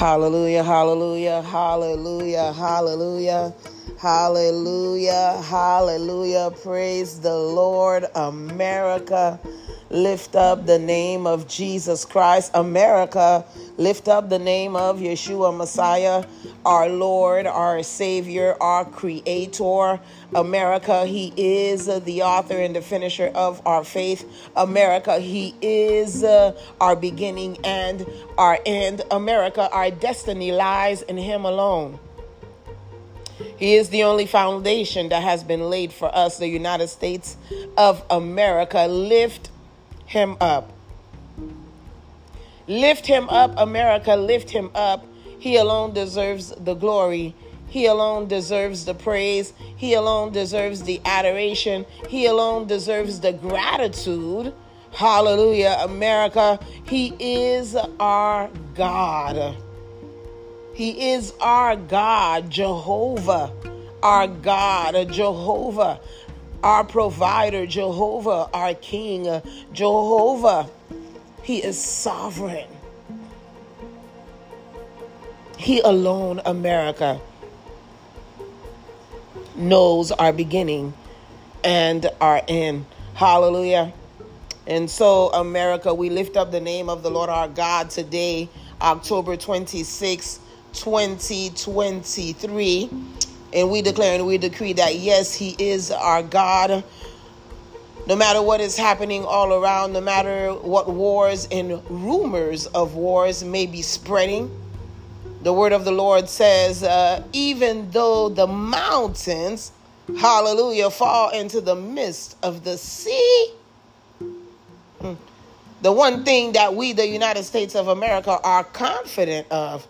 Hallelujah, hallelujah, hallelujah, hallelujah, hallelujah, hallelujah. Praise the Lord, America. Lift up the name of Jesus Christ. America, lift up the name of Yeshua Messiah, our Lord, our Savior, our Creator. America, He is the author and the finisher of our faith. America, He is uh, our beginning and our end. America, our destiny lies in Him alone. He is the only foundation that has been laid for us, the United States of America. Lift him up. Lift him up, America, lift him up. He alone deserves the glory. He alone deserves the praise. He alone deserves the adoration. He alone deserves the gratitude. Hallelujah, America. He is our God. He is our God, Jehovah, our God, Jehovah our provider, Jehovah, our King, Jehovah. He is sovereign. He alone, America, knows our beginning and our end. Hallelujah. And so, America, we lift up the name of the Lord our God today, October 26, 2023. And we declare and we decree that yes, He is our God. No matter what is happening all around, no matter what wars and rumors of wars may be spreading, the word of the Lord says, uh, even though the mountains, hallelujah, fall into the midst of the sea, hmm, the one thing that we, the United States of America, are confident of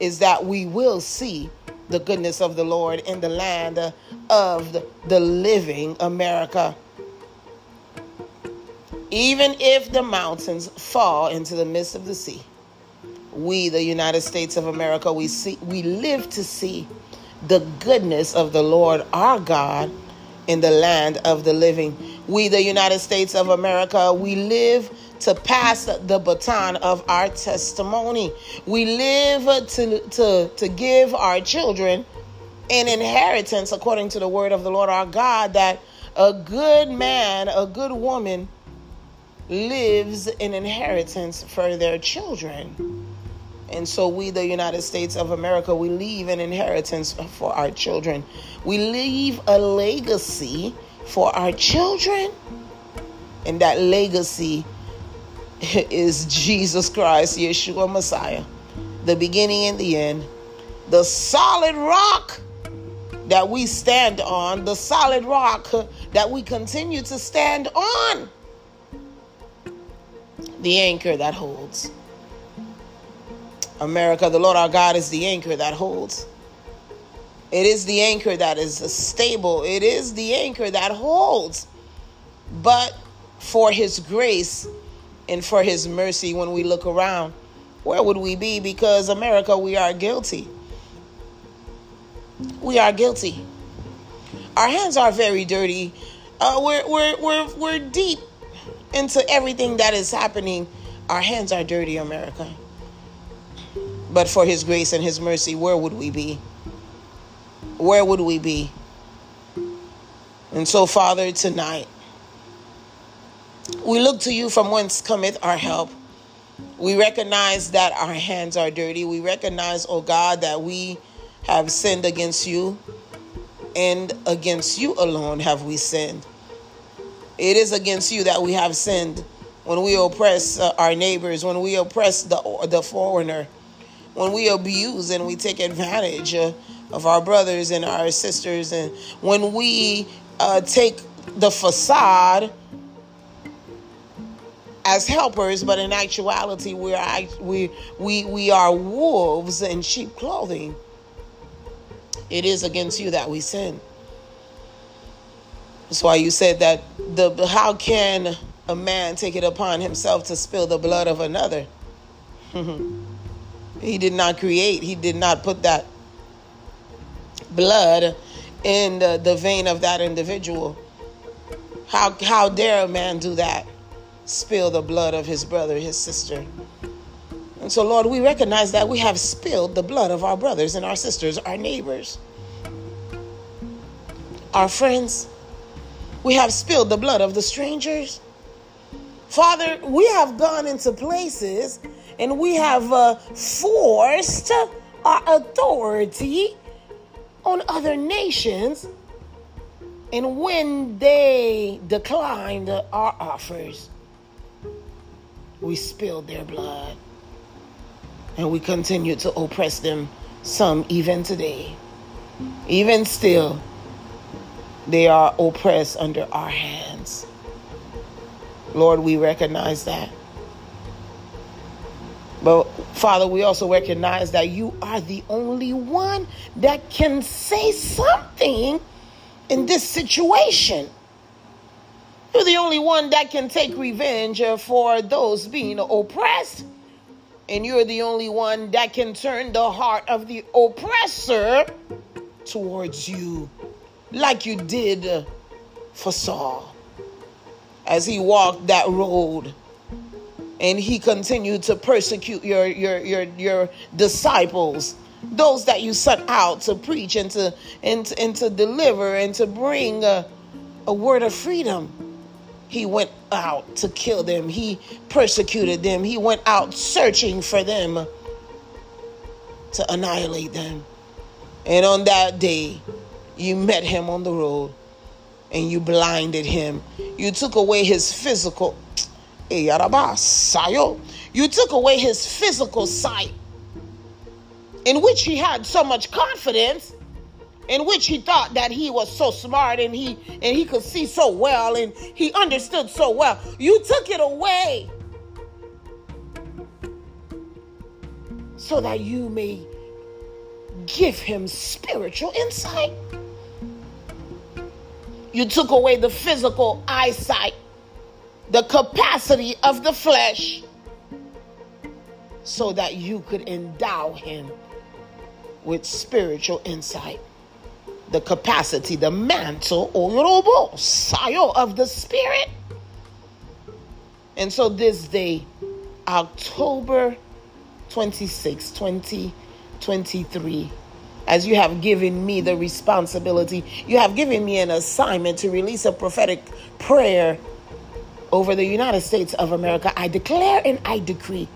is that we will see the goodness of the Lord in the land of the living America. Even if the mountains fall into the midst of the sea, we, the United States of America, we see we live to see the goodness of the Lord our God in the land of the living. We, the United States of America, we live to pass the baton of our testimony. We live to, to, to give our children an inheritance according to the word of the Lord our God that a good man, a good woman lives an inheritance for their children. And so we, the United States of America, we leave an inheritance for our children. We leave a legacy for our children. And that legacy is Jesus Christ, Yeshua Messiah, the beginning and the end, the solid rock that we stand on, the solid rock that we continue to stand on, the anchor that holds. America, the Lord our God is the anchor that holds. It is the anchor that is stable. It is the anchor that holds. But for his grace and for his mercy when we look around, where would we be? Because America, we are guilty. We are guilty. Our hands are very dirty. Uh, we're, we're, we're, we're deep into everything that is happening. Our hands are dirty, America. But for his grace and his mercy, where would we be? Where would we be? And so, Father, tonight, we look to you from whence cometh our help. We recognize that our hands are dirty. We recognize, oh God, that we have sinned against you, and against you alone have we sinned. It is against you that we have sinned when we oppress uh, our neighbors, when we oppress the, the foreigner, when we abuse and we take advantage uh, of our brothers and our sisters, and when we uh, take the facade as helpers, but in actuality, we are we we we are wolves in sheep clothing. It is against you that we sin. That's why you said that the how can a man take it upon himself to spill the blood of another? he did not create. He did not put that blood in the, the vein of that individual. How how dare a man do that? spill the blood of his brother, his sister. And so, Lord, we recognize that we have spilled the blood of our brothers and our sisters, our neighbors, our friends. We have spilled the blood of the strangers. Father, we have gone into places and we have uh, forced our authority on other nations. And when they declined our offers, we spilled their blood. And we continue to oppress them, some even today. Even still, they are oppressed under our hands. Lord, we recognize that. But Father, we also recognize that you are the only one that can say something in this situation. You're the only one that can take revenge for those being oppressed. And you're the only one that can turn the heart of the oppressor towards you, like you did for Saul as he walked that road and he continued to persecute your your your your disciples those that you sent out to preach and to and, to, and to deliver and to bring a, a word of freedom. He went out to kill them. He persecuted them. He went out searching for them to annihilate them. And on that day you met him on the road and you blinded him. You took away his physical Eh, you took away his physical sight, in which he had so much confidence, in which he thought that he was so smart and he and he could see so well and he understood so well. You took it away so that you may give him spiritual insight. You took away the physical eyesight the capacity of the flesh so that you could endow him with spiritual insight, the capacity, the mantle, orobo, sayo of the spirit. And so this day, October 26, 2023, as you have given me the responsibility, you have given me an assignment to release a prophetic prayer over the United States of America, I declare and I decree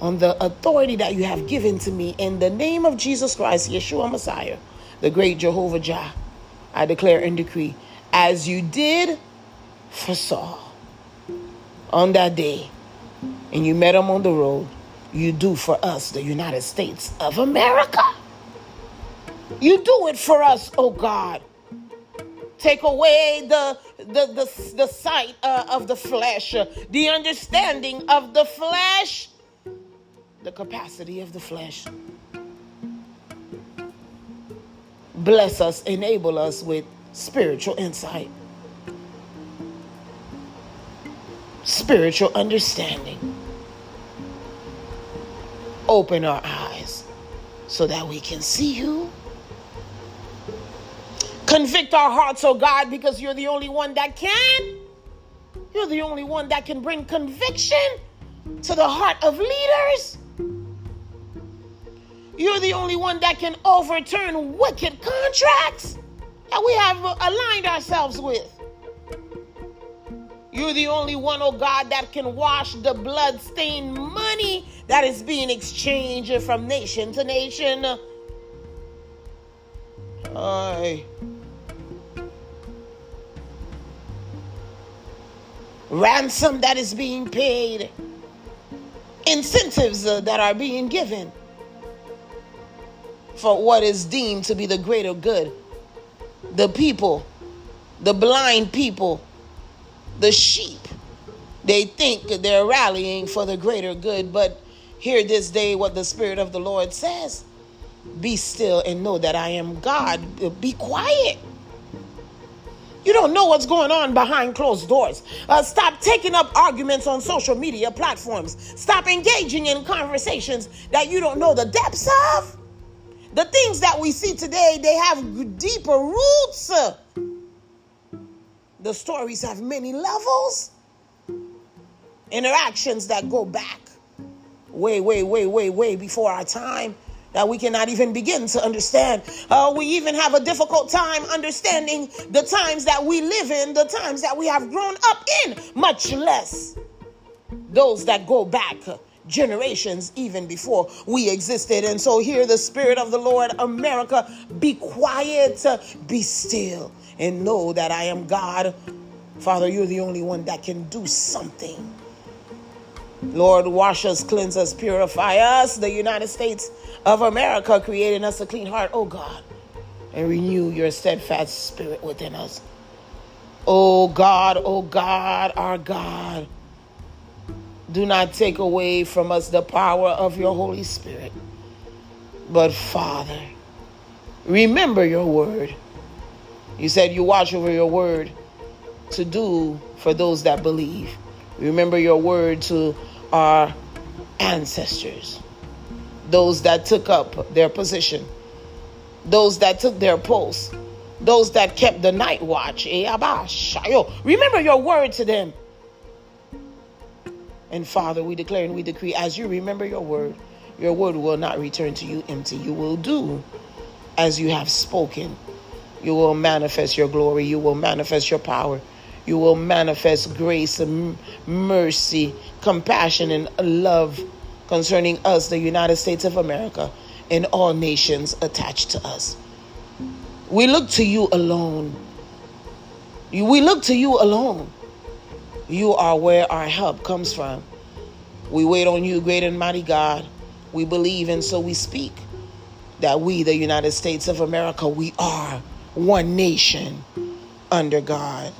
on the authority that you have given to me in the name of Jesus Christ, Yeshua Messiah, the great Jehovah Jah. I declare and decree, as you did for Saul on that day, and you met him on the road, you do for us, the United States of America. You do it for us, oh God. Take away the the the, the sight uh, of the flesh, uh, the understanding of the flesh, the capacity of the flesh. Bless us, enable us with spiritual insight, spiritual understanding. Open our eyes so that we can see you Convict our hearts, oh God, because you're the only one that can. You're the only one that can bring conviction to the heart of leaders. You're the only one that can overturn wicked contracts that we have aligned ourselves with. You're the only one, oh God, that can wash the blood-stained money that is being exchanged from nation to nation. Aye. Ransom that is being paid, incentives uh, that are being given for what is deemed to be the greater good. The people, the blind people, the sheep, they think they're rallying for the greater good, but hear this day what the Spirit of the Lord says Be still and know that I am God. Be quiet. You don't know what's going on behind closed doors. Uh, stop taking up arguments on social media platforms. Stop engaging in conversations that you don't know the depths of. The things that we see today, they have deeper roots. The stories have many levels. Interactions that go back way, way, way, way, way before our time that we cannot even begin to understand. Uh, we even have a difficult time understanding the times that we live in, the times that we have grown up in, much less those that go back generations even before we existed. And so, hear the Spirit of the Lord, America, be quiet, be still, and know that I am God. Father, you're the only one that can do something. Lord, wash us, cleanse us, purify us, the United States of America, creating us a clean heart, oh God, and renew your steadfast spirit within us. Oh God, oh God, our God, do not take away from us the power of your Holy Spirit. But Father, remember your word. You said you watch over your word to do for those that believe. Remember your word to our ancestors, those that took up their position, those that took their post, those that kept the night watch. Eh, remember your word to them. And Father, we declare and we decree as you remember your word, your word will not return to you empty. You will do as you have spoken. You will manifest your glory. You will manifest your power. You will manifest grace and mercy, compassion, and love concerning us, the United States of America, and all nations attached to us. We look to you alone. We look to you alone. You are where our help comes from. We wait on you, great and mighty God. We believe and so we speak that we, the United States of America, we are one nation under God.